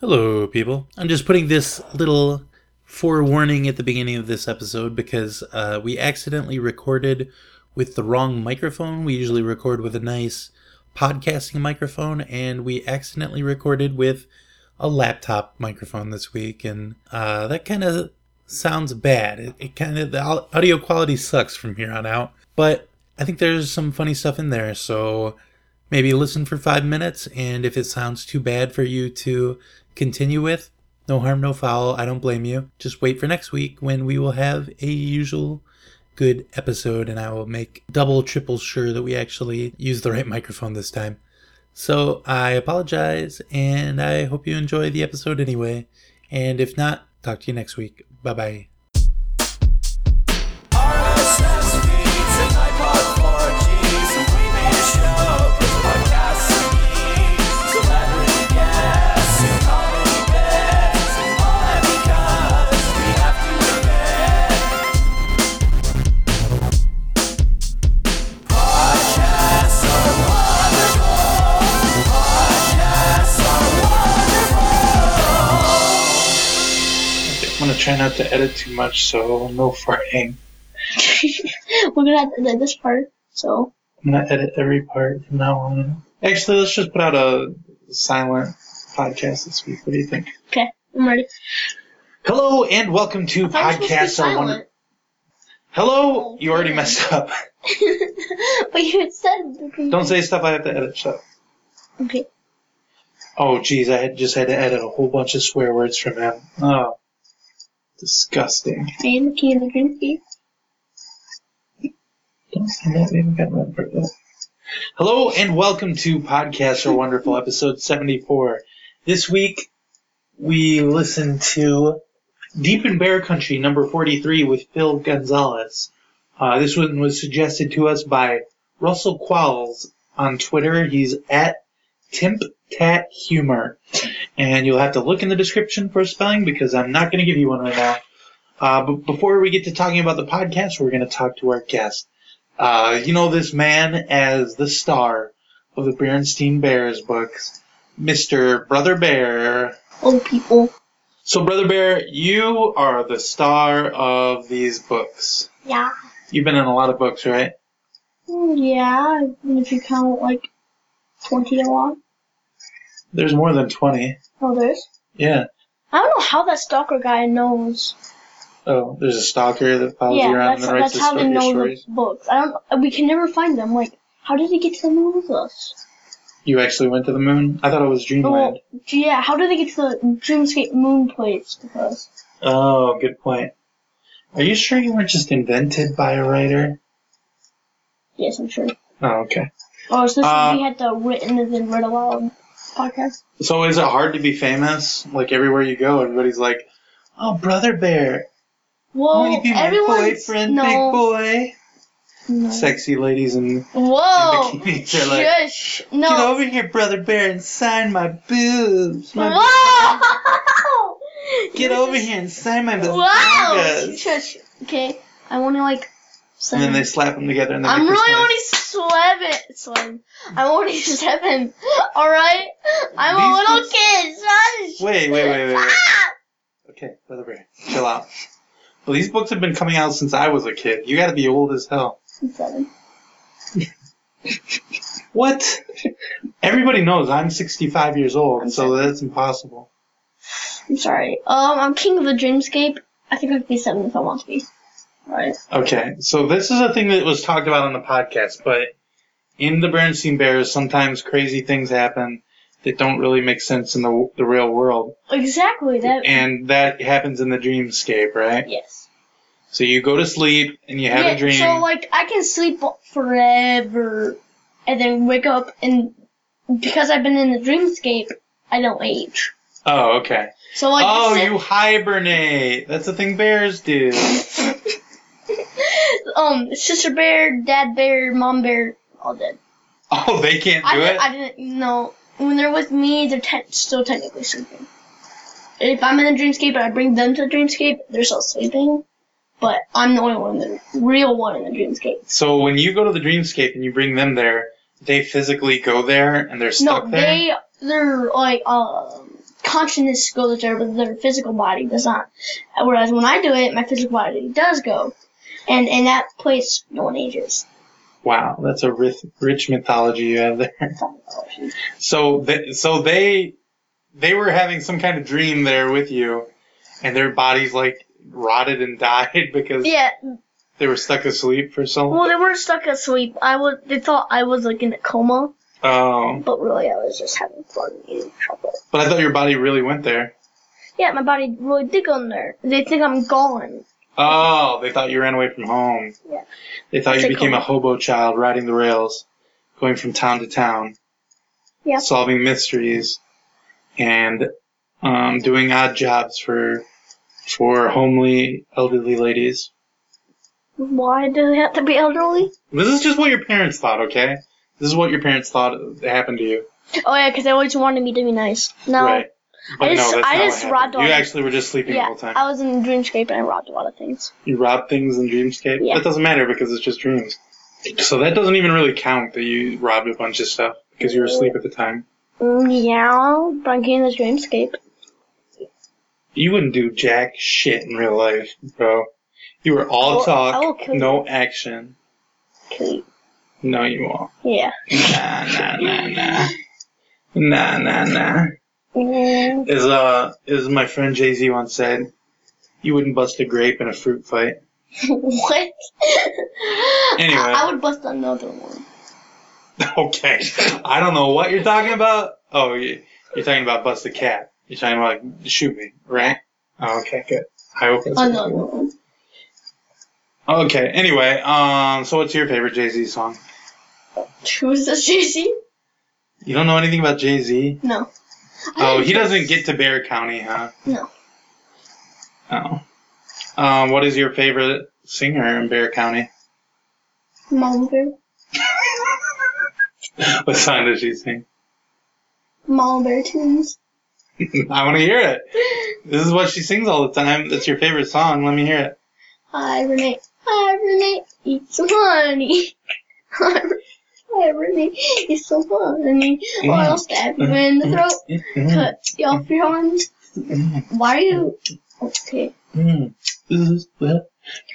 Hello, people. I'm just putting this little forewarning at the beginning of this episode because uh, we accidentally recorded with the wrong microphone. We usually record with a nice podcasting microphone, and we accidentally recorded with a laptop microphone this week, and uh, that kind of sounds bad. It, it kind of the audio quality sucks from here on out, but I think there's some funny stuff in there, so maybe listen for five minutes, and if it sounds too bad for you to continue with, no harm, no foul. I don't blame you. Just wait for next week when we will have a usual good episode, and I will make double, triple sure that we actually use the right microphone this time. So I apologize, and I hope you enjoy the episode anyway. And if not, talk to you next week. Bye bye. Try not to edit too much, so no farting. We're gonna have to edit this part, so I'm gonna edit every part from now on. Actually, let's just put out a silent podcast this week. What do you think? okay, I'm ready. Hello and welcome to I thought it was supposed to be silent. Hello, oh, you already Okay. messed up. but you said Don't say stuff I have to edit. So. Okay. Oh, geez, I had, just had to edit a whole bunch of swear words from him. Oh, disgusting. I am the key in the dream key. Don't say that. We haven't gotten that part yet. Hello and welcome to Podcasts Are Wonderful, episode 74. This week, we listen to Deep in Bear Country, number 43, with Phil Gonzalez. Uh, this one was suggested to us by Russell Qualls on Twitter. He's at Timp Tat Humor. And you'll have to look in the description for a spelling because I'm not going to give you one right now. Uh, but before we get to talking about the podcast, we're going to talk to our guest. Uh, you know this man as the star of the Berenstein Bears books, Mr. Brother Bear. Old people. So, Brother Bear, you are the star of these books. Yeah. You've been in a lot of books, right? Mm, Yeah, if you count like 20 along. There's more than 20. Oh, there's. Yeah. I don't know how that stalker guy knows. Oh, there's a stalker that follows yeah, you around and writes that's how they know stories. the books. I don't. We can never find them. Like, how did he get to the moon with us? You actually went to the moon? I thought it was Dreamland. Well, yeah, how did they get to the Dreamscape moon place with us? Oh, good point. Are you sure you weren't just invented by a writer? Yes, I'm sure. Oh, okay. Oh, so this Uh, we had the written and then read aloud podcast? So is it hard to be famous? Like everywhere you go, everybody's like, "Oh, brother bear, Well, you everyone's boyfriend, no, big boy?" no. Sexy ladies and Whoa! in bikinis are like, Shush! get over here, brother bear, and sign my boobs. My Whoa! Get You're over just- here and sign my Wow! Shush! Okay, I want to like. And then they slap them together and they I'm really only. Seven. Seven. I'm only seven. All right. I'm a little books- kid. Shush! Wait, wait, wait, wait, wait. Ah! Okay, brother bear, chill out. Well, these books have been coming out since I was a kid. You got to be old as hell. I'm seven. What? Everybody knows I'm 65 years old, I'm so seven. that's impossible. I'm sorry. Um, I'm king of the dreamscape. I think I could be seven if I want to be. Okay, so this is a thing that was talked about on the podcast, but in the Bernstein Bears, sometimes crazy things happen that don't really make sense in the the real world, Exactly. That. and that happens in the dreamscape, right? yes. So you go to sleep and you have yeah, a dream. So like I can sleep forever, and then wake up, and because I've been in the dreamscape, I don't age. oh, okay. So like. oh, you hibernate. That's the thing bears do. um, sister bear, dad bear, mom bear, all dead. Oh, they can't do I, it. I didn't know. When they're with me, they're te- still technically sleeping. If I'm in the dreamscape and I bring them to the dreamscape, they're still sleeping. But I'm the only one, the real one in the dreamscape. So when you go to the dreamscape and you bring them there, they physically go there and they're stuck no, there. they they're like um consciousness goes there, but their physical body does not. Whereas when I do it, my physical body does go, and in that place, no one ages. Wow, that's a rich, rich mythology you have there. So, they, so they, they were having some kind of dream there with you, and their bodies like rotted and died because Yeah, they were stuck asleep for so long. well, they weren't stuck asleep. I was. They thought I was like in a coma, Oh, but really I was just having fun eating chocolate. but I thought your body really went there. Yeah, my body really did go in there. They think I'm gone. Oh, they thought you ran away from home. Yeah. They thought you became a hobo child riding the rails, going from town to town, Yeah. solving mysteries, and um, doing odd jobs for for homely elderly ladies. Why do they have to be elderly? This is just what your parents thought, okay? This is what your parents thought happened to you, Oh yeah, because they always wanted me to be nice. No. right? But I just- no, I just robbed. You actually were just sleeping the Yeah, whole time. I was in Dreamscape and I robbed a lot of things. You robbed things in Dreamscape? Yeah. That doesn't matter because it's just dreams. So that doesn't even really count that you robbed a bunch of stuff because you were asleep at the time. Mm, yeah, but I'm getting this Dreamscape. You wouldn't do jack shit in real life, bro. You were all will- talk, kill you. no action. Okay. No, you won't. Yeah. Nah, nah, nah, nah. Nah, nah, nah. Mm, As uh, as my friend Jay Z once said, you wouldn't bust a grape in a fruit fight. what? Anyway. I, I would bust another one. Okay. I don't know what you're talking about. Oh, you- you're talking about bust a cat. You're talking about like, shoot me, right? Oh, okay, good. I hope that's Another one. Okay. Anyway, um, so what's your favorite Jay Z song? Who's this Jay Z? You don't know anything about Jay Z? No. Oh, he doesn't get to Bear County, huh? No. Oh. Um, what is your favorite singer in Bear County? Bear. What song does she sing? Bear tunes. I want to hear it. This is what she sings all the time. That's your favorite song. Let me hear it. Hi, Renee. Hi, Renee. Eat some honey. Hi, Hi, so Eat some honey. Or I'll stab you in the throat. Mm, Cut you off your arms. mm, Why are you... Okay. mm. Is what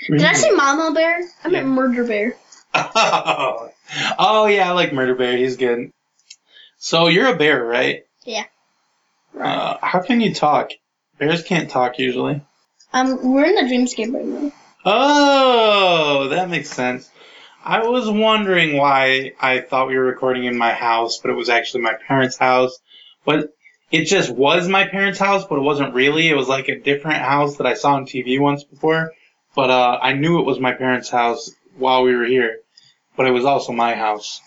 Did I say Mama Bear? I meant Murder Bear. Oh. oh yeah, I like Murder Bear. He's good. So you're a bear, right? Yeah. Uh, how can you talk? Bears can't talk usually. Um, we're in the dreamscape right now. Oh, that makes sense. I was wondering why I thought we were recording in my house, but it was actually my parents' house. But it just was my parents' house, but it wasn't really. It was like a different house that I saw on TV once before. But uh, I knew it was my parents' house while we were here, but it was also my house.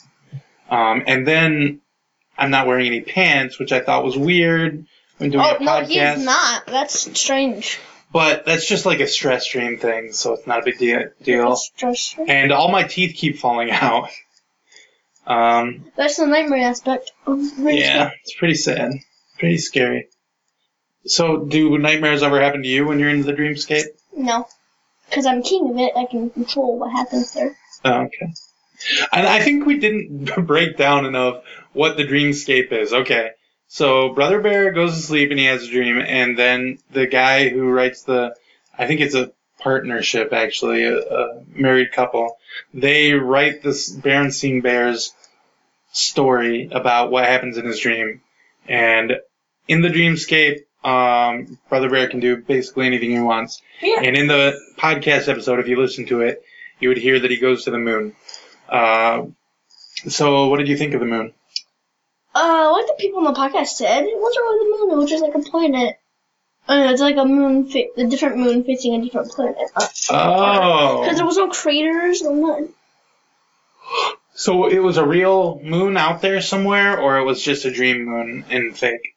Um, and then I'm not wearing any pants, which I thought was weird when doing Oh, a no, podcast. he's not. That's strange. But that's just like a stress dream thing, so it's not a big de- deal. Just And all my teeth keep falling out. Um, That's the nightmare aspect of dreamscape. yeah, it's pretty sad. Pretty scary. So, do nightmares ever happen to you when you're in the dreamscape? No. Because I'm king of it, I can control what happens there. Oh, okay. And I think we didn't break down enough what the dreamscape is. Okay. So Brother Bear goes to sleep and he has a dream, and then the guy who writes the, I think it's a partnership actually, a, a married couple, they write this Berenstein Bears story about what happens in his dream. And in the dreamscape, um, Brother Bear can do basically anything he wants. Yeah. And in the podcast episode, if you listen to it, you would hear that he goes to the moon. Uh, so, what did you think of the moon? Uh, like the people on the podcast said, it wasn't really the moon, it was just like a planet. Uh, it's like a moon, fa- a different moon facing a different planet. Because Oh, there was no craters, no nothing. so it was a real moon out there somewhere, or it was just a dream moon and fake?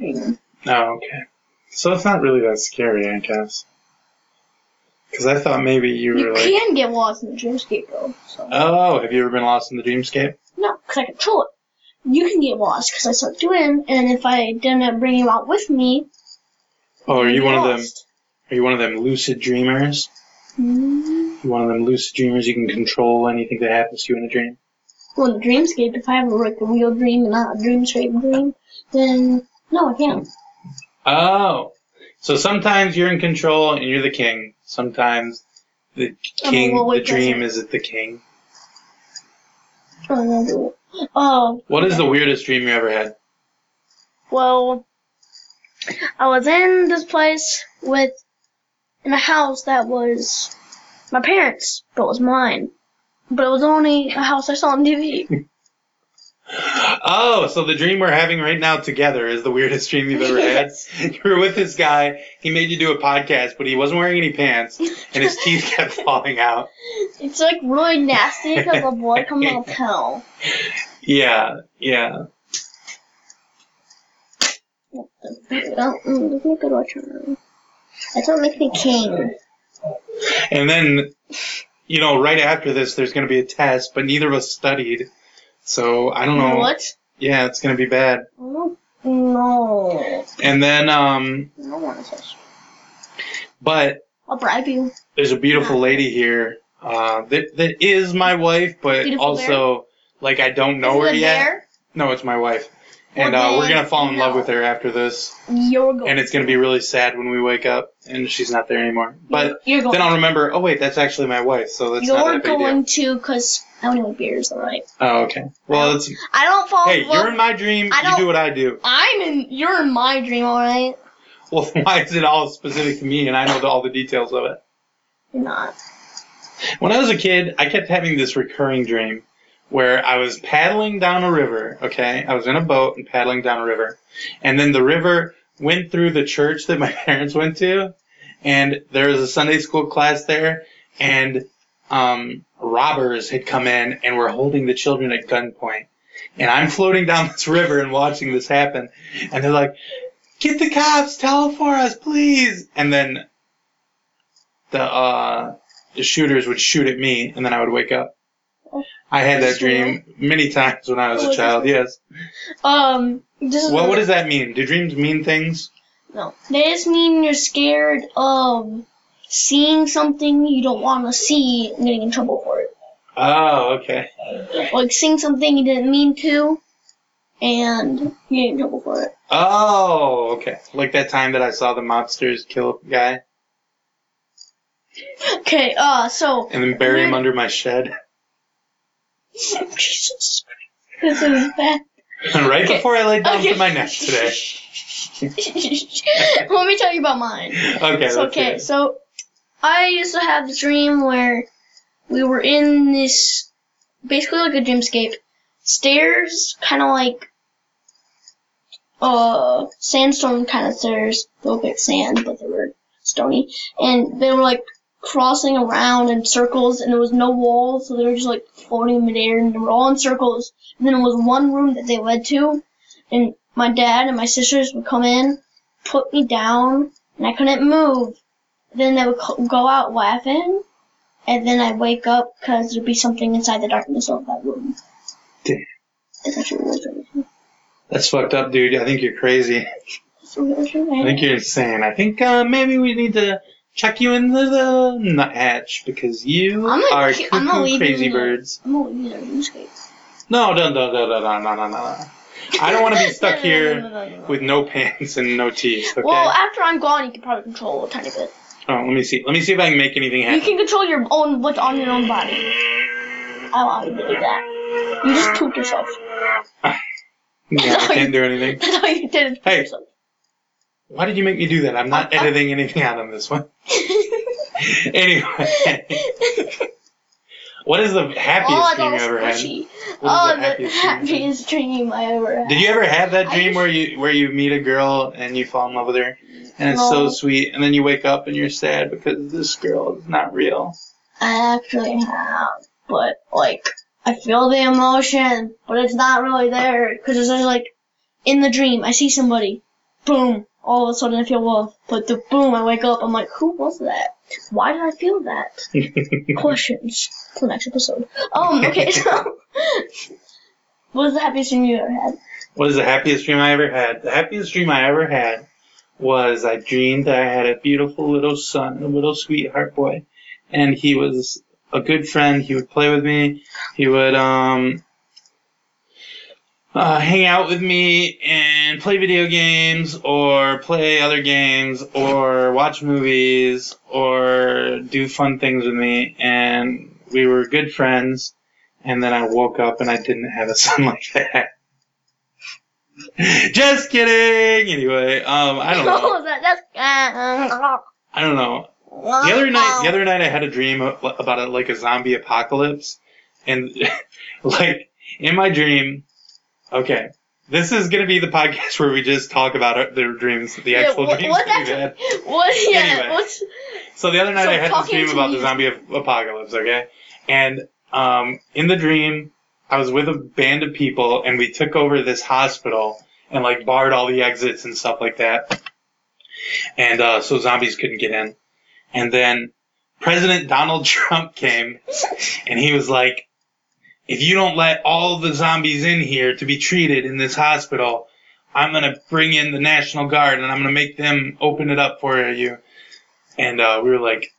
Oh, okay. So it's not really that scary, I guess. Because I thought maybe you You were like, You can get lost in the dreamscape though. So. oh, have you ever been lost in the dreamscape? No, because I control it. You can get lost because I start doing, and if I didn't bring you out with me, Oh, are you one of them? Are you one of them lucid dreamers? Mm. You one of them lucid dreamers? You can control anything that happens to you in a dream. Well, in the dreamscape, if I have like a real dream and not a dreamscape dream, then no, I can't. Oh. So sometimes you're in control and you're the king. Sometimes the I'm a king, the dream is the king. Oh. Oh, What is the weirdest dream you ever had? well, I was in this place with, in a house that was my parents, but it was mine. But it was only a house I saw on TV. Oh, so the dream we're having right now together is the weirdest dream you've ever had. You were with this guy. He made you do a podcast, but he wasn't wearing any pants, and his teeth kept falling out. It's like really nasty because the blood comes out of hell. Yeah, yeah. Oh, mm, doesn't make a good return. That don't me king. And then, you know, right after this, there's going to be a test, but neither of us studied. So I don't know. What? Yeah, it's going to be bad. No. And then, um, I don't want to touch. but I'll bribe you. there's a beautiful lady here uh, that that is my wife, but Beautiful also like I don't know Is her it yet. there? No, it's my wife, and uh, we're gonna fall in love with her after this, You're going. and it's gonna be really sad when we wake up and she's not there anymore. But you're going. then I'll remember. Oh wait, that's actually my wife, so that's not You're that big a deal. going to, because I only like beers, alright? Oh, okay. Well, it's I don't fall hey, love. you're in my dream. I You do what I do. I'm in. You're in my dream, alright? Well, why is it all specific to me and I know the, all the details of it? You're not. When I was a kid, I kept having this recurring dream where I was paddling down a river, okay? I was in a boat and paddling down a river. And then the river went through the church that my parents went to, and there was a Sunday school class there, and um, robbers had come in and were holding the children at gunpoint. And I'm floating down this river and watching this happen, and they're like, "Get the cops! Tell for us, please!" And then the uh, the shooters would shoot at me, and then I would wake up. I had that dream many times when I was Oh, a child. Yes. Um, this. What What does that mean? Do dreams mean things? No. They just mean you're scared of seeing something you don't want to see and getting in trouble for it. Oh, okay. Like seeing something you didn't mean to, and getting in trouble for it. Oh, okay. Like that time that I saw the mobsters kill a guy Okay, uh, so. and then bury him under my shed. Jesus Christ. This is bad. right Okay. before I laid down Okay. to my nest today. Let me tell you about mine. Okay, So, okay, so I used to have this dream where we were in this basically like a dreamscape. Stairs, kind of like uh sandstone kind of stairs. They look like sand, but they were stony, and they were like crossing around in circles, and there was no walls, so they were just like floating in midair, and they were all in circles. And then there was one room that they led to, and my dad and my sisters would come in, put me down, and I couldn't move. Then they would go out laughing, and then I'd wake up because there'd be something inside the darkness of that room. Damn. That's actually really strange. That's fucked up, dude. I think you're crazy. That's really strange. I think you're insane. I think uh, maybe we need to check you into the nut hatch because you I'm are I'm cuckoo leave crazy in birds. I'm gonna leave you in. No, no, no, no, no, no, no, no, no. I don't want to be stuck No, no, no, here no. with no pants and no teeth. Okay. Well, after I'm gone, you can probably control a tiny bit. Oh, let me see. Let me see if I can make anything happen. You can control your own what's on your own body. I want you to do that. You just pooped yourself. No, I can't do anything. That's all you did is poop Hey. yourself. Why did you make me do that? I'm not editing anything out on this one. Anyway, what is the happiest oh, dream you ever had? What Oh, the the happiest dream? happiest dream I ever had. Did you ever have that dream used- where you where you meet a girl and you fall in love with her and it's so sweet and then you wake up and you're sad because this girl is not real? I actually have, but like I feel the emotion, but it's not really there because it's just like in the dream I see somebody, boom, all of a sudden I feel love, but the boom I wake up I'm like, who was that? Why did I feel that? Questions for the next episode. Um, okay, so what was the happiest dream you ever had? What is the happiest dream I ever had? The happiest dream I ever had was I dreamed that I had a beautiful little son, a little sweetheart boy, and he was a good friend. He would play with me. He would um uh, hang out with me, and and play video games or play other games or watch movies or do fun things with me and we were good friends and then I woke up and I didn't have a son like that. Just kidding. Anyway, um, I don't know. Oh. Uh, I don't know. The other night, the other night, I had a dream about a, like a zombie apocalypse, and like in my dream, okay, this is gonna be the podcast where we just talk about our, the dreams, the Yeah, actual what- dreams what's that we've had. What? Yeah. Anyway. What's? So the other night, So I had this dream about the zombie ap- apocalypse. Okay, and um, in the dream, I was with a band of people, and we took over this hospital and like barred all the exits and stuff like that, and uh, so zombies couldn't get in. And then President Donald Trump came, and he was like, "If you don't let all the zombies in here to be treated in this hospital." I'm gonna bring in the National Guard and I'm gonna make them open it up for you. And uh, we were like,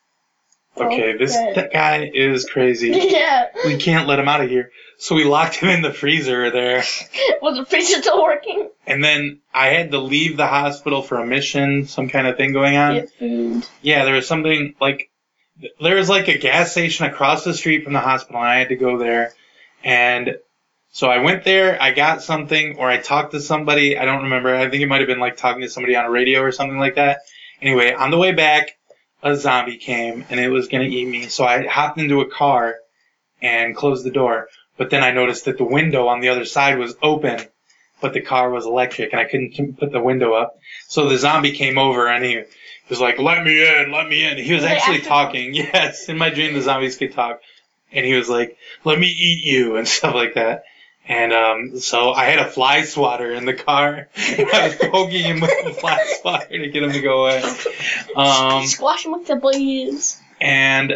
okay, this Okay. that guy is crazy. Yeah. We can't let him out of here. So we locked him in the freezer there. Was the freezer still working? And then I had to leave the hospital for a mission, some kind of thing going on. Get food. Yeah, there was something like there was like a gas station across the street from the hospital, and I had to go there. And so I went there, I got something, or I talked to somebody. I don't remember. I think it might have been like talking to somebody on a radio or something like that. Anyway, on the way back, a zombie came and it was gonna eat me. So I hopped into a car and closed the door. But then I noticed that the window on the other side was open, but the car was electric and I couldn't put the window up. So the zombie came over and he was like, "Let me in, let me in." He was actually- talking. Yes, in my dream the zombies could talk, and he was like, "Let me eat you" and stuff like that. And um, so I had a fly swatter in the car. I was poking him with the fly swatter to get him to go away. Um, Squash him with the blaze. and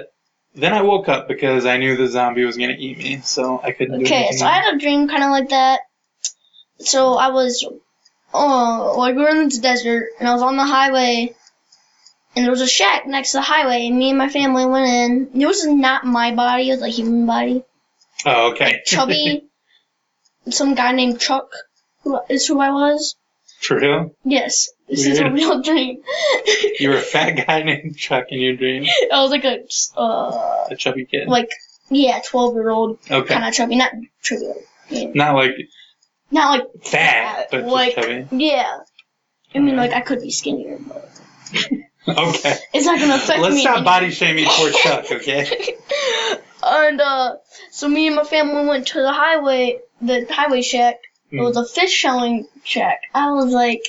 then I woke up because I knew the zombie was gonna eat me, so I couldn't do Okay, so I had a dream kind of like that. So I was, oh, like we were in the desert, and I was on the highway, and there was a shack next to the highway, and me and my family went in. It was not my body; it was a human body. oh, okay. Chubby, some guy named Chuck, who is who I was. For real? Yes, this is a real dream. You were a fat guy named Chuck in your dream, I was like a, uh, a chubby kid. like yeah, twelve year old, Okay. kind of chubby, not chubby, yeah. Not like not like fat, but like chubby. yeah. I mean, like I could be skinnier, but Okay. it's not gonna affect Let's me. stop body shaming poor Chuck, okay? and uh, so me and my family went to the highway, the highway shack. It was a fish shelling shack. I was like,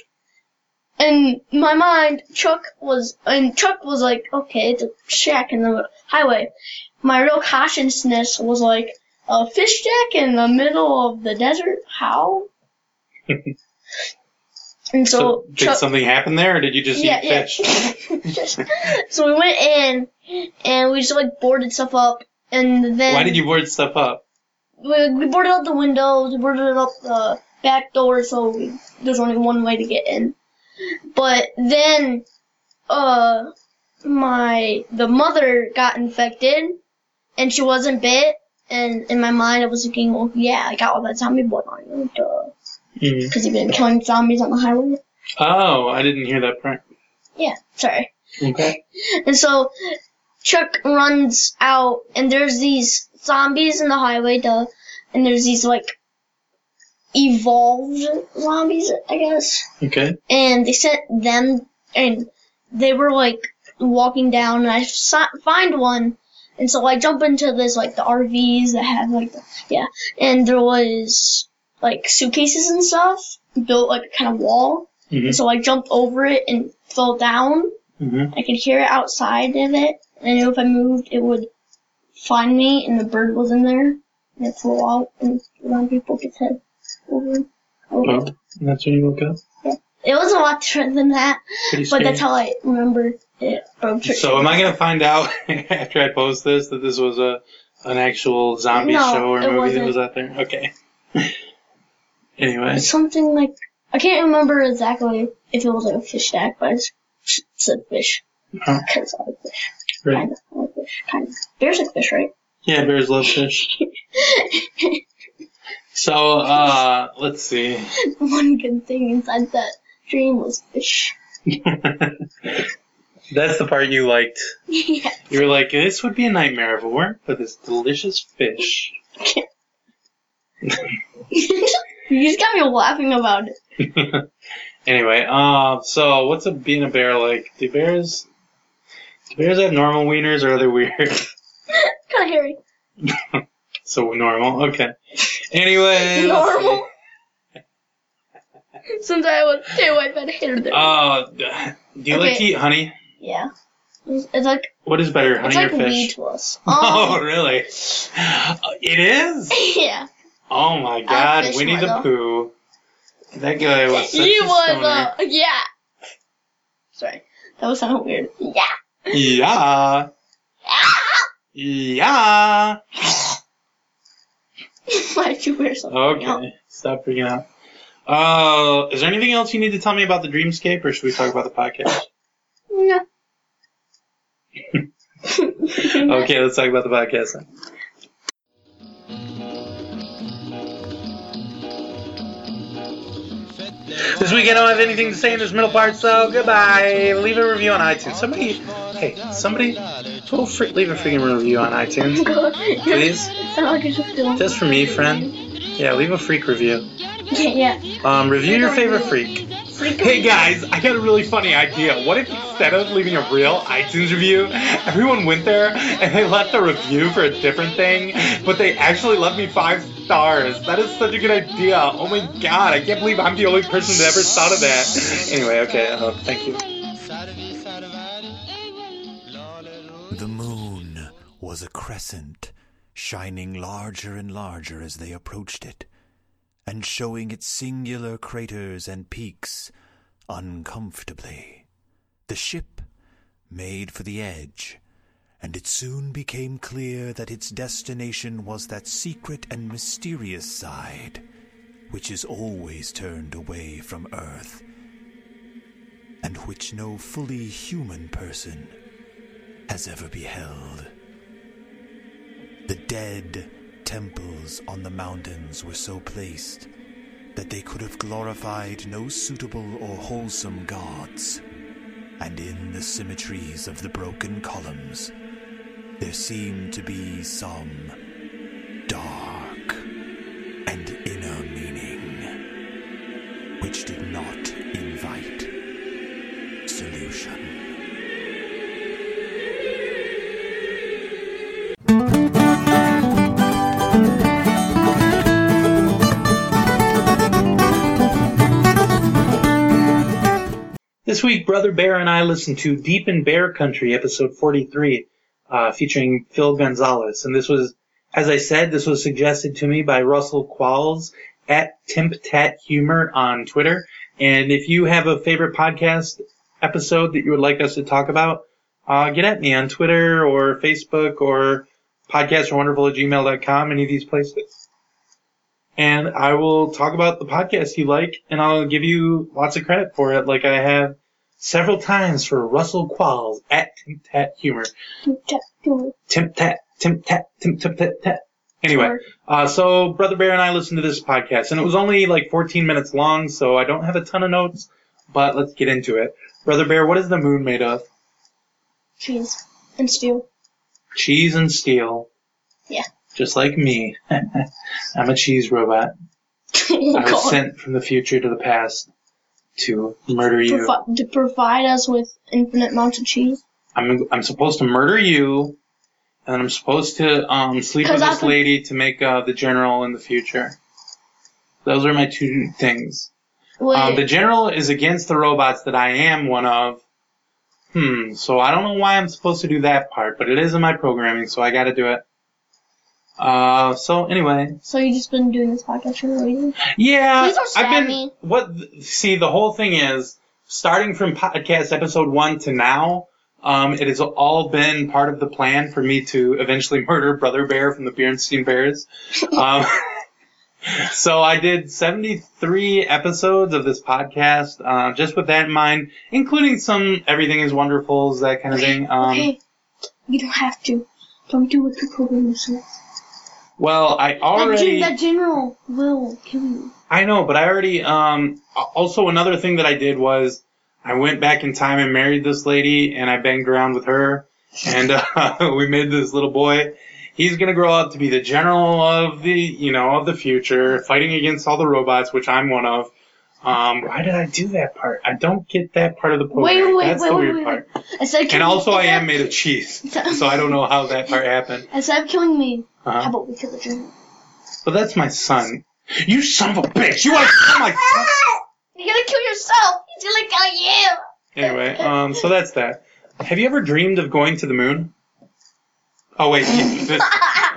in my mind, Chuck was, and Chuck was like, okay, it's a shack in the highway. My real consciousness was like, a fish shack in the middle of the desert? How? and So, so, did Chuck, something happen there, or did you just yeah, eat yeah. fish? So we went in, and we just like boarded stuff up, and then Why did you board stuff up? we, we boarded up the windows, we boarded up the back door, so we, there's only one way to get in. But then, uh, my the mother got infected, and she wasn't bit. And in my mind, I was thinking, well, yeah, I got all that zombie blood on you, duh, Mm. because you've been killing zombies on the highway. Oh, I didn't hear that part. Yeah, sorry. Okay. And so Chuck runs out, and there's these zombies in the highway, duh, and there's these like evolved zombies, I guess, Okay. and they sent them, and they were like walking down, and I find one, and so I jump into this like the RVs that have like the, yeah, and there was like suitcases and stuff built like a kind of wall, Mhm. so I jumped over it and fell down. hmm I could hear it outside of it. I knew if I moved, it would find me, and the bird was in there. And it flew out and around people its head over. over. and that's when you woke up. Yeah, It was a lot different than that, Pretty but that's how I remember it from church. So am I gonna find out after I post this that this was a an actual zombie No, show or movie that wasn't. was out there? Okay. anyway, Something like I can't remember exactly if it was like a fish stack, but I just said fish because I like fish. great. Kind of, I like fish. Kind of. Bears like fish, right? Yeah, bears love fish. So, uh, let's see. One good thing inside that dream was fish. That's the part you liked. yeah. You were like, this would be a nightmare if it weren't for this delicious fish. You just got me laughing about it. anyway, uh, so what's a being a bear like? Do bears do bears have normal wieners or are they weird? kind of hairy. so normal, okay. Anyway, Normal. Since I was two, I've had hair there. Uh, do you like to eat honey? yeah. It's, it's like What is better, it's honey like or weed fish? to us. Oh, Um, really? It is? yeah. Oh my god, Winnie the though. Pooh. That guy was such He a was stoner. uh yeah. Sorry, that was sound weird. Yeah. Yeah. Yeah. Why'd you wear something? Okay, stop freaking out. Uh, is there anything else you need to tell me about the Dreamscape, or should we talk about the podcast? No. Okay, let's talk about the podcast then. I don't have anything to say in this middle part, so goodbye. Leave a review on iTunes. Somebody, hey, somebody, go fr- leave a freaking review on iTunes, please. Sound like it's just for me, friend. Yeah, leave a freak review. Yeah. Um, review your favorite freak. Freak Hey guys, I got a really funny idea. What if instead of leaving a real iTunes review, everyone went there and they left a review for a different thing, but they actually left me five stars? That is such a good idea. Oh my god, I can't believe I'm the only person that ever thought of that. Anyway, okay, uh, thank you. The moon was a crescent, shining larger and larger as they approached it, and showing its singular craters and peaks uncomfortably. The ship made for the edge, and it soon became clear that its destination was that secret and mysterious side which is always turned away from Earth, and which no fully human person has ever beheld. The dead temples on the mountains were so placed that they could have glorified no suitable or wholesome gods, and in the symmetries of the broken columns there seemed to be some dark and inner meaning which did not invite solution. This week, Brother Bear and I listened to Deep in Bear Country, episode 43, uh, featuring Phil Gonzalez. And this was, as I said, this was suggested to me by Russell Qualls at TimpTat Humor on Twitter. And if you have a favorite podcast episode that you would like us to talk about, uh, get at me on Twitter or Facebook or podcastwonderful at gmail.com, any of these places. And I will talk about the podcast you like, and I'll give you lots of credit for it, like I have several times for Russell Qualls at TimpTat Humor. Timp tat, timp tat, timp tip tat tat. Anyway, uh, so Brother Bear and I listened to this podcast, and it was only like 14 minutes long, so I don't have a ton of notes, but let's get into it. Brother Bear, what is the moon made of? Cheese and steel. Cheese and steel. Yeah. Just like me. I'm a cheese robot. I was sent from the future to the past to murder you. Provi- to provide us with infinite amounts of cheese. I'm I'm supposed to murder you, and I'm supposed to um sleep 'Cause with I this could- lady to make uh, the general in the future. Those are my two things. Wait, Um, the general is against the robots that I am one of. Hmm. So I don't know why I'm supposed to do that part, but it is in my programming, so I got to do it. Uh. So anyway, so you just been doing this podcast for no reason? yeah, Please I've been. me. What? See, the whole thing is starting from podcast episode one to now. Um, it has all been part of the plan for me to eventually murder Brother Bear from the Bernstein Bears. um, so I did 73 episodes of this podcast, uh, just with that in mind, including some Everything is Wonderfuls, that kind of thing. Um, okay, you don't have to. Don't do what the programmer says. Well, I That, already. gen- that general will kill you. I know, but I already. Um. Also, another thing that I did was I went back in time and married this lady, and I banged around with her, and uh, we made this little boy. He's gonna grow up to be the general of the, you know, of the future, fighting against all the robots, which I'm one of. Um, why did I do that part? I don't get that part of the program. Wait, wait, That's wait, the wait, weird wait, part. Of And also, I am made of cheese, so I don't know how that part happened. Instead of killing me, Uh-huh. how about we kill the general? But that's my son. You son of a bitch! You want to kill my son? You're gonna kill yourself. He's gonna kill you. Anyway, um, so that's that. Have you ever dreamed of going to the moon? Oh wait, this,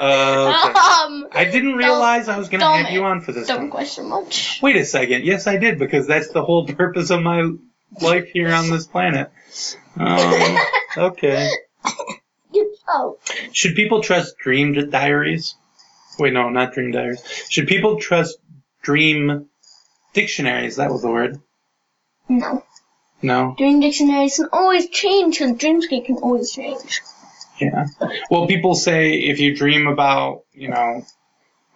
okay. Um, I didn't realize I was gonna have you on for this don't one. question much. Wait a second. Yes, I did because that's the whole purpose of my life here on this planet. Um, okay. Oh, Should people trust dream diaries? Wait, no, not dream diaries. Should people trust dream dictionaries? That was the word. no. No. Dream dictionaries can always change because Dreamscape can always change. Yeah. Well, people say if you dream about, you know,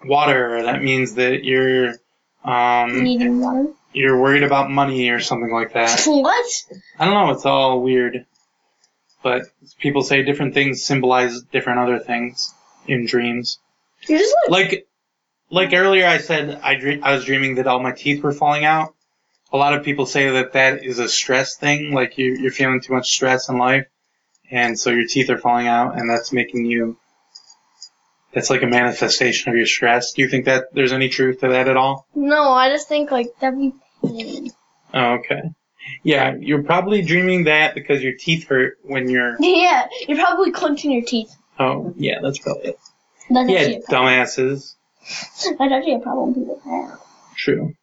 water, that means that you're um, Needing water. you're worried about money or something like that. What? I don't know. It's all weird, but people say different things symbolize different other things in dreams. You're just like, Like, like earlier, I said I dream I was dreaming that all my teeth were falling out. A lot of people say that that is a stress thing, like you, you're feeling too much stress in life, and so your teeth are falling out, and that's making you. That's like a manifestation of your stress. Do you think that there's any truth to that at all? no, I just think like that'd be pain. Oh, okay. Yeah, you're probably dreaming that because your teeth hurt when you're. Yeah, you're probably clenching your teeth. Oh, yeah, that's probably it. That's Yeah, actually a problem. dumbasses. That's actually a problem people have. True.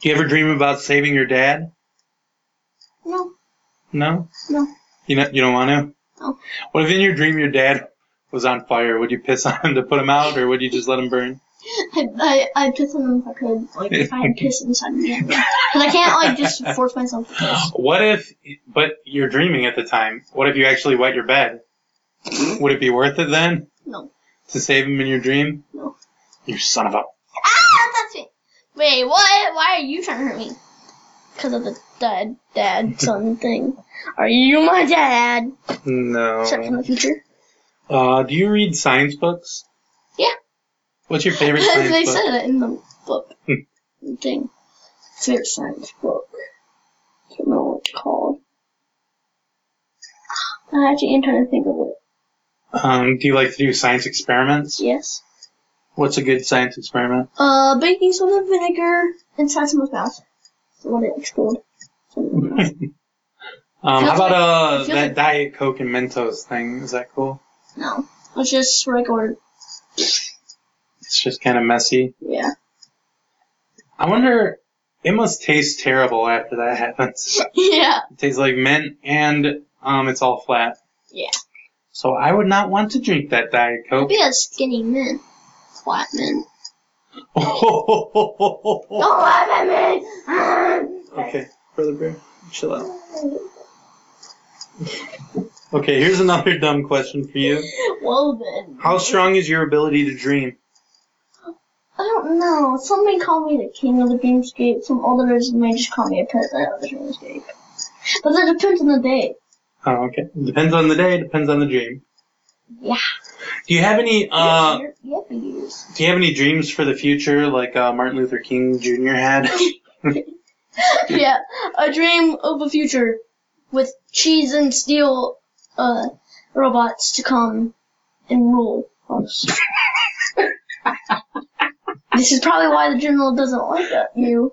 Do you ever dream about saving your dad? No, No. no. You know, you don't want to. No. What if in your dream your dad was on fire? Would you piss on him to put him out, or would you just let him burn? I, I, I'd piss on him if I could. Like, if I had piss inside me. Because I can't, like, just force myself to piss. What if? But you're dreaming at the time. What if you actually wet your bed? Would it be worth it then No. to save him in your dream? No. You son of a. Ah, that's me. Wait, what? Why are you trying to hurt me? Because of the dad, dad, son thing. Are you my dad? No. Except from the future. Uh, do you read science books? Yeah. What's your favorite science they book? said it in the book. Hmm. thing. Favorite science book. I don't know what it's called. I actually am trying to think of it. Um, do you like to do science experiments? Yes. What's a good science experiment? Uh, baking soda, vinegar, inside someone's mouth. So let it explode. Um, how about uh that like- Diet Coke and Mentos thing? Is that cool? No. It's just regular. It's just kind of messy. Yeah. I wonder. It must taste terrible after that happens. yeah. It tastes like mint, and um, it's all flat. Yeah. So I would not want to drink that Diet Coke. Be a skinny mint. Flat mint. okay, Don't laugh at me! brother bear, chill out. Okay, here's another dumb question for you. well then. How strong is your ability to dream? I don't know. Somebody called me the king of the dreamscape. Some others may just call me a president of the dreamscape. But that depends on the day. Oh, okay. Depends on the day. Depends on the dream. Yeah. Do you have any uh? Yep, yep, years. Do you have any dreams for the future, like uh, Martin Luther King Jr. had? yeah, a dream of a future with cheese and steel uh, robots to come and rule us. this is probably why the general doesn't like that, you.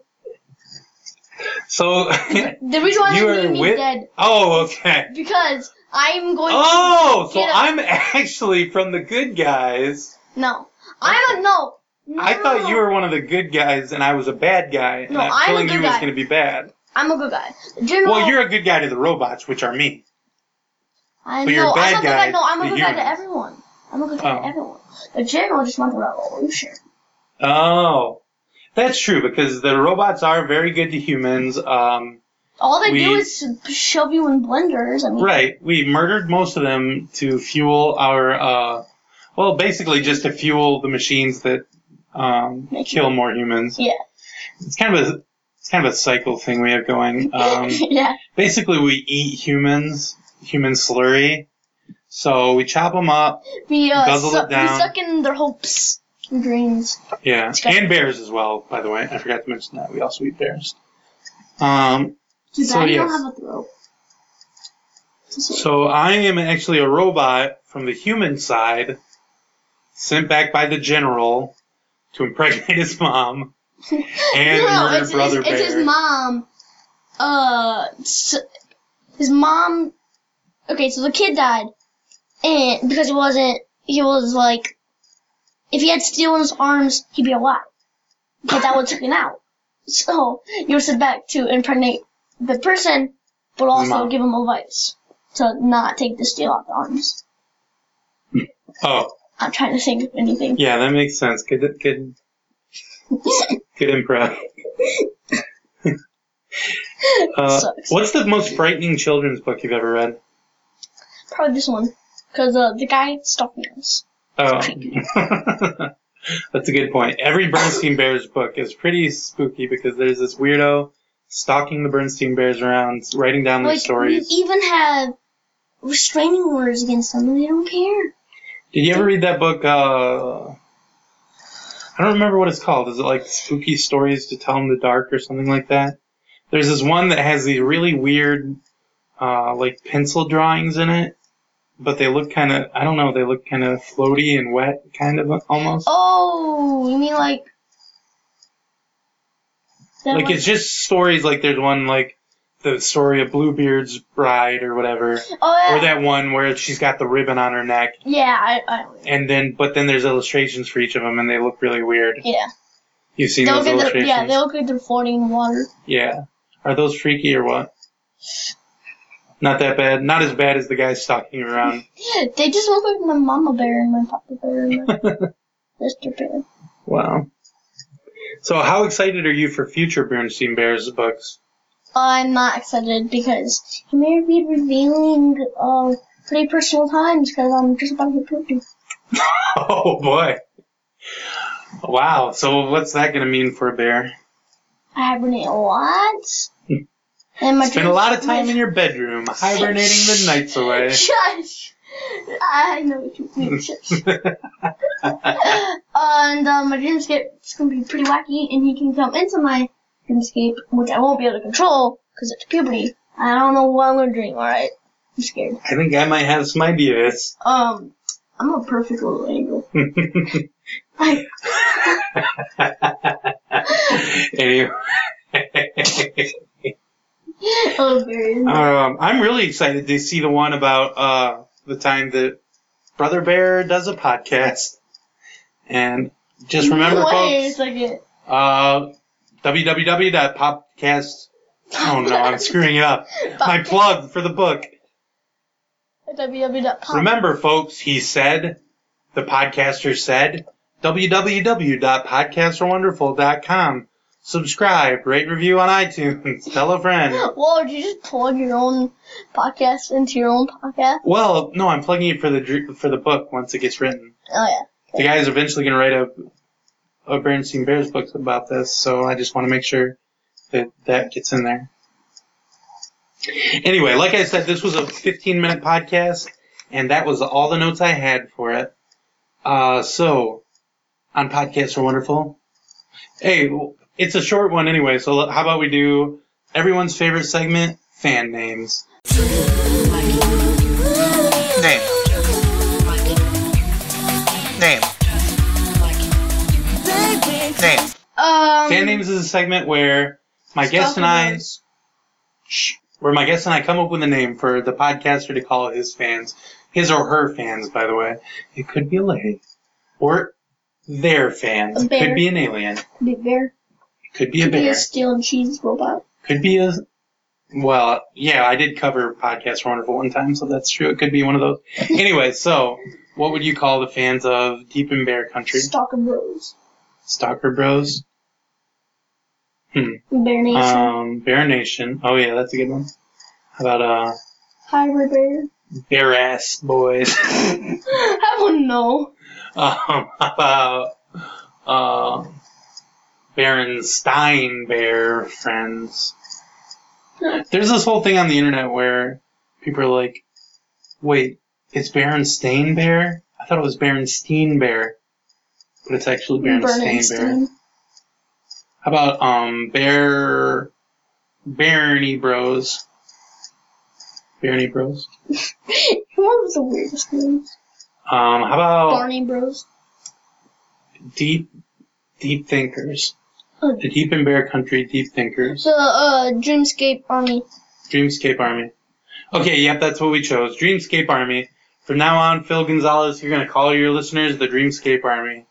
so The reason why you are with. dead Oh, okay. because I'm going to Oh, so a- I'm actually from the good guys. no. I'm a no. No. I thought you were one of the good guys, and I was a bad guy. And No, I'm a killing good you was going to be bad. I'm a good guy. The general. Well, you're a good guy to the robots, which are me. I but know. you're a bad I'm a good guy guy. No, I'm a to good guy to everyone. I'm a good guy Oh. to everyone. The general just wants a revolution. Oh, that's true because the robots are very good to humans. Um, All they do is shove you in blenders. I mean, right. We murdered most of them to fuel our uh, Well, basically just to fuel the machines that um, kill more humans. Yeah. It's kind of a it's kind of a cycle thing we have going. Um, yeah. basically, we eat humans, human slurry. So we chop them up, We uh, Guzzle suck, it down. we suck in their hopes and dreams. yeah, and bears as well. By the way, I forgot to mention that we also eat bears. Um, So, yes. don't have a throat. So I am actually a robot from the human side, sent back by the general to impregnate his mom and no, murder it's, brother it's, bear. it's his mom. Uh, his mom. Okay, so the kid died, and because he wasn't, he was like, if he had steel in his arms, he'd be alive. But that would take him out. So you're sent back to impregnate the person, but also Mom. give him advice to not take the steel out the arms. Oh, I'm trying to think of anything. yeah, that makes sense. Good, good, good improv. uh, what's the most frightening children's book you've ever read? Probably this one, because uh, the guy stalking us. Oh, that's a good point. Every Bernstein Bears book is pretty spooky because there's this weirdo stalking the Bernstein Bears around, writing down their Like stories. we even have restraining orders against them, and they don't care. Did you ever read that book? Uh, I don't remember what it's called. Is it like Spooky Stories to Tell in the Dark or something like that? There's this one that has these really weird, uh, like pencil drawings in it, but they look kind of, I don't know, they look kind of floaty and wet, kind of almost. Oh, you mean like? like one? it's just stories. Like there's one like the story of Bluebeard's bride or whatever, oh yeah, or that one where she's got the ribbon on her neck, yeah, I, I and then but then there's illustrations for each of them, and they look really weird. yeah. You've seen They those look like they're, illustrations? yeah, they look like they're floating in water. Yeah. Are those freaky or what? Not that bad. Not as bad as the guys stalking around. They just look like my mama bear and my papa bear and my sister bear. Wow. So, how excited are you for future Bernstein Bears books? I'm not excited because he may be revealing uh, pretty personal times because I'm just about to get puppy. Oh boy. Wow. So, what's that going to mean for a bear? I hibernate a lot. and my Spend a lot of time in your bedroom, hibernating the nights away. Shush! I know what you mean. Shush. and uh, my dreamscape is going to be pretty wacky, and he can come into my dreamscape, which I won't be able to control because it's puberty. I don't know what I'm dream. All right, I'm scared. I think I might have some ideas. Um, I'm a perfect little angel. Anyway. oh. Um, I'm really excited to see the one about uh, the time that Brother Bear does a podcast. And just remember, Wait a folks, second. uh, www.popcast. Oh no, I'm screwing it up. My plug for the book. www.pop. Remember, folks, he said, the podcaster said, www.podcasterwonderful.com. Subscribe, rate, review on iTunes, tell a friend. Whoa, did you just plug your own podcast into your own podcast? Well, no, I'm plugging it for the dr- for the book once it gets written. Oh yeah. The guy's eventually going to write a a Bernstein Bears book about this, so I just want to make sure that that gets in there. Anyway, like I said, this was a 15 minute podcast, and that was all the notes I had for it. Uh, so on podcasts are wonderful. Hey, it's a short one anyway, so how about we do everyone's favorite segment, fan names. Name. Name. Name. Um. Fan names is a segment where my guest and I Shh. where my guest and I come up with a name for the podcaster to call his fans, his or her fans, by the way. It could be a lady, or their fans. A It bear. could be an alien. Big bear. It could be a bear. Could be bear. a steel and cheese robot. Could be a. Well, yeah, I did cover Podcast for Wonderful one time, so that's true. It could be one of those. anyway, so what would you call the fans of Deep in Bear Country? Stalker Bros. Stalker Bros. Hmm. Bear Nation. Um, Bear Nation. Oh yeah, that's a good one. How about uh, Hybrid Bear. Bear Ass Boys? I wouldn't know. Um, how about uh, Berenstein Bear friends? There's this whole thing on the internet where people are like, wait, it's Berenstain Bear? I thought it was Berenstein Bear. But it's actually Berenstain Bear. Bernstein. How about um Bear Barney Bros? Barney Bros. What was the weirdest names? Um, how about Barney Bros. Deep Deep Thinkers? Oh. The Deep and Bear Country Deep Thinkers. The uh, Dreamscape Army. Dreamscape Army. Okay, yep, that's what we chose. Dreamscape Army. From now on, Phil Gonzalez, you're going to call your listeners the Dreamscape Army.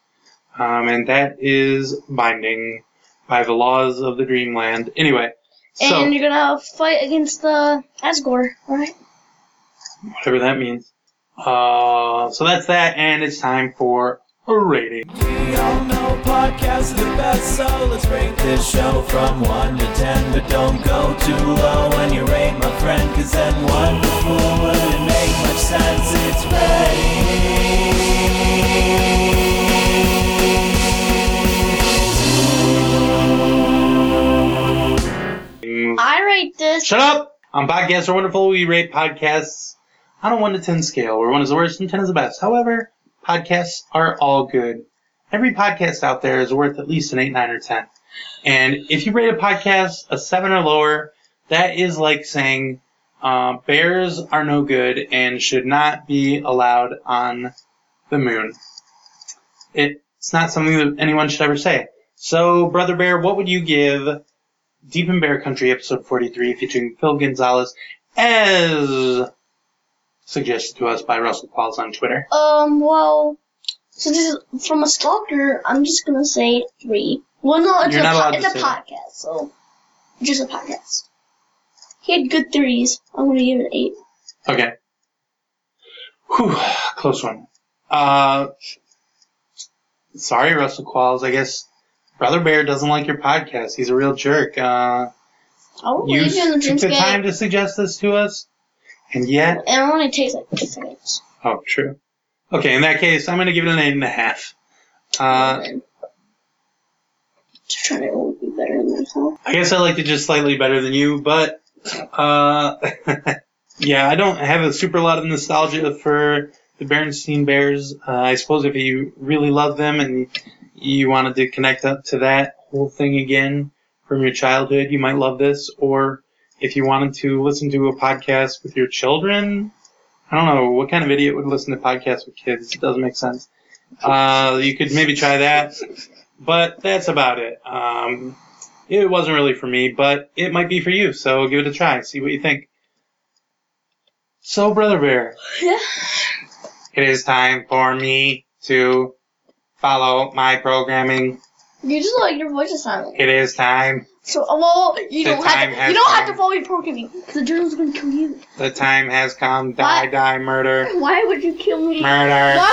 Um, and that is binding by the laws of the Dreamland. Anyway, so, and you're gonna fight against the Asgore, right? whatever that means. Uh, so that's that, and it's time for a rating. We all know podcasts are the best, so let's rate this show from 1 to 10. But don't go too low when you rate my friend, cause then wonderful wouldn't make much sense. It's I rate this. Shut up! On Podcasts Are Wonderful, we rate podcasts on a 1 to 10 scale, where 1 is the worst and 10 is the best. However, podcasts are all good. Every podcast out there is worth at least an 8, 9, or 10. And if you rate a podcast a 7 or lower, that is like saying uh, bears are no good and should not be allowed on the moon. It's not something that anyone should ever say. So, Brother Bear, what would you give Deep in Bear Country, episode 43, featuring Phil Gonzalez, as suggested to us by Russell Qualls on Twitter. Um, well, since this is from a stalker, I'm just gonna say three. Well, no, it's You're a not po- it's a podcast, so just a podcast. He had good threes. I'm gonna give it eight. Okay. Whew, close one. Uh, sorry, Russell Qualls. I guess Brother Bear doesn't like your podcast. He's a real jerk. Uh, will you leave you in the took the time to suggest this to us, and yet, It only takes like two seconds. oh, true. Okay, in that case, I'm going to give it an eight and a half. Uh, And Just trying to be better than myself. I guess I liked it just slightly better than you, but uh, yeah, I don't have a super lot of nostalgia for the Berenstein Bears. Uh, I suppose if you really love them and you wanted to connect up to that whole thing again from your childhood, you might love this. Or if you wanted to listen to a podcast with your children, I don't know what kind of idiot would listen to podcasts with kids. It doesn't make sense. Uh, you could maybe try that, but that's about it. Um, it wasn't really for me, but it might be for you. So give it a try. See what you think. So, Brother Bear, Yeah. it is time for me to follow my programming. You just like your voice is silent. It is time. So, uh, well, you The don't have to. You don't have to follow your programming. The journal's gonna kill you. The time has come. Die, What? die, murder. Why would you kill me? Murder. Why-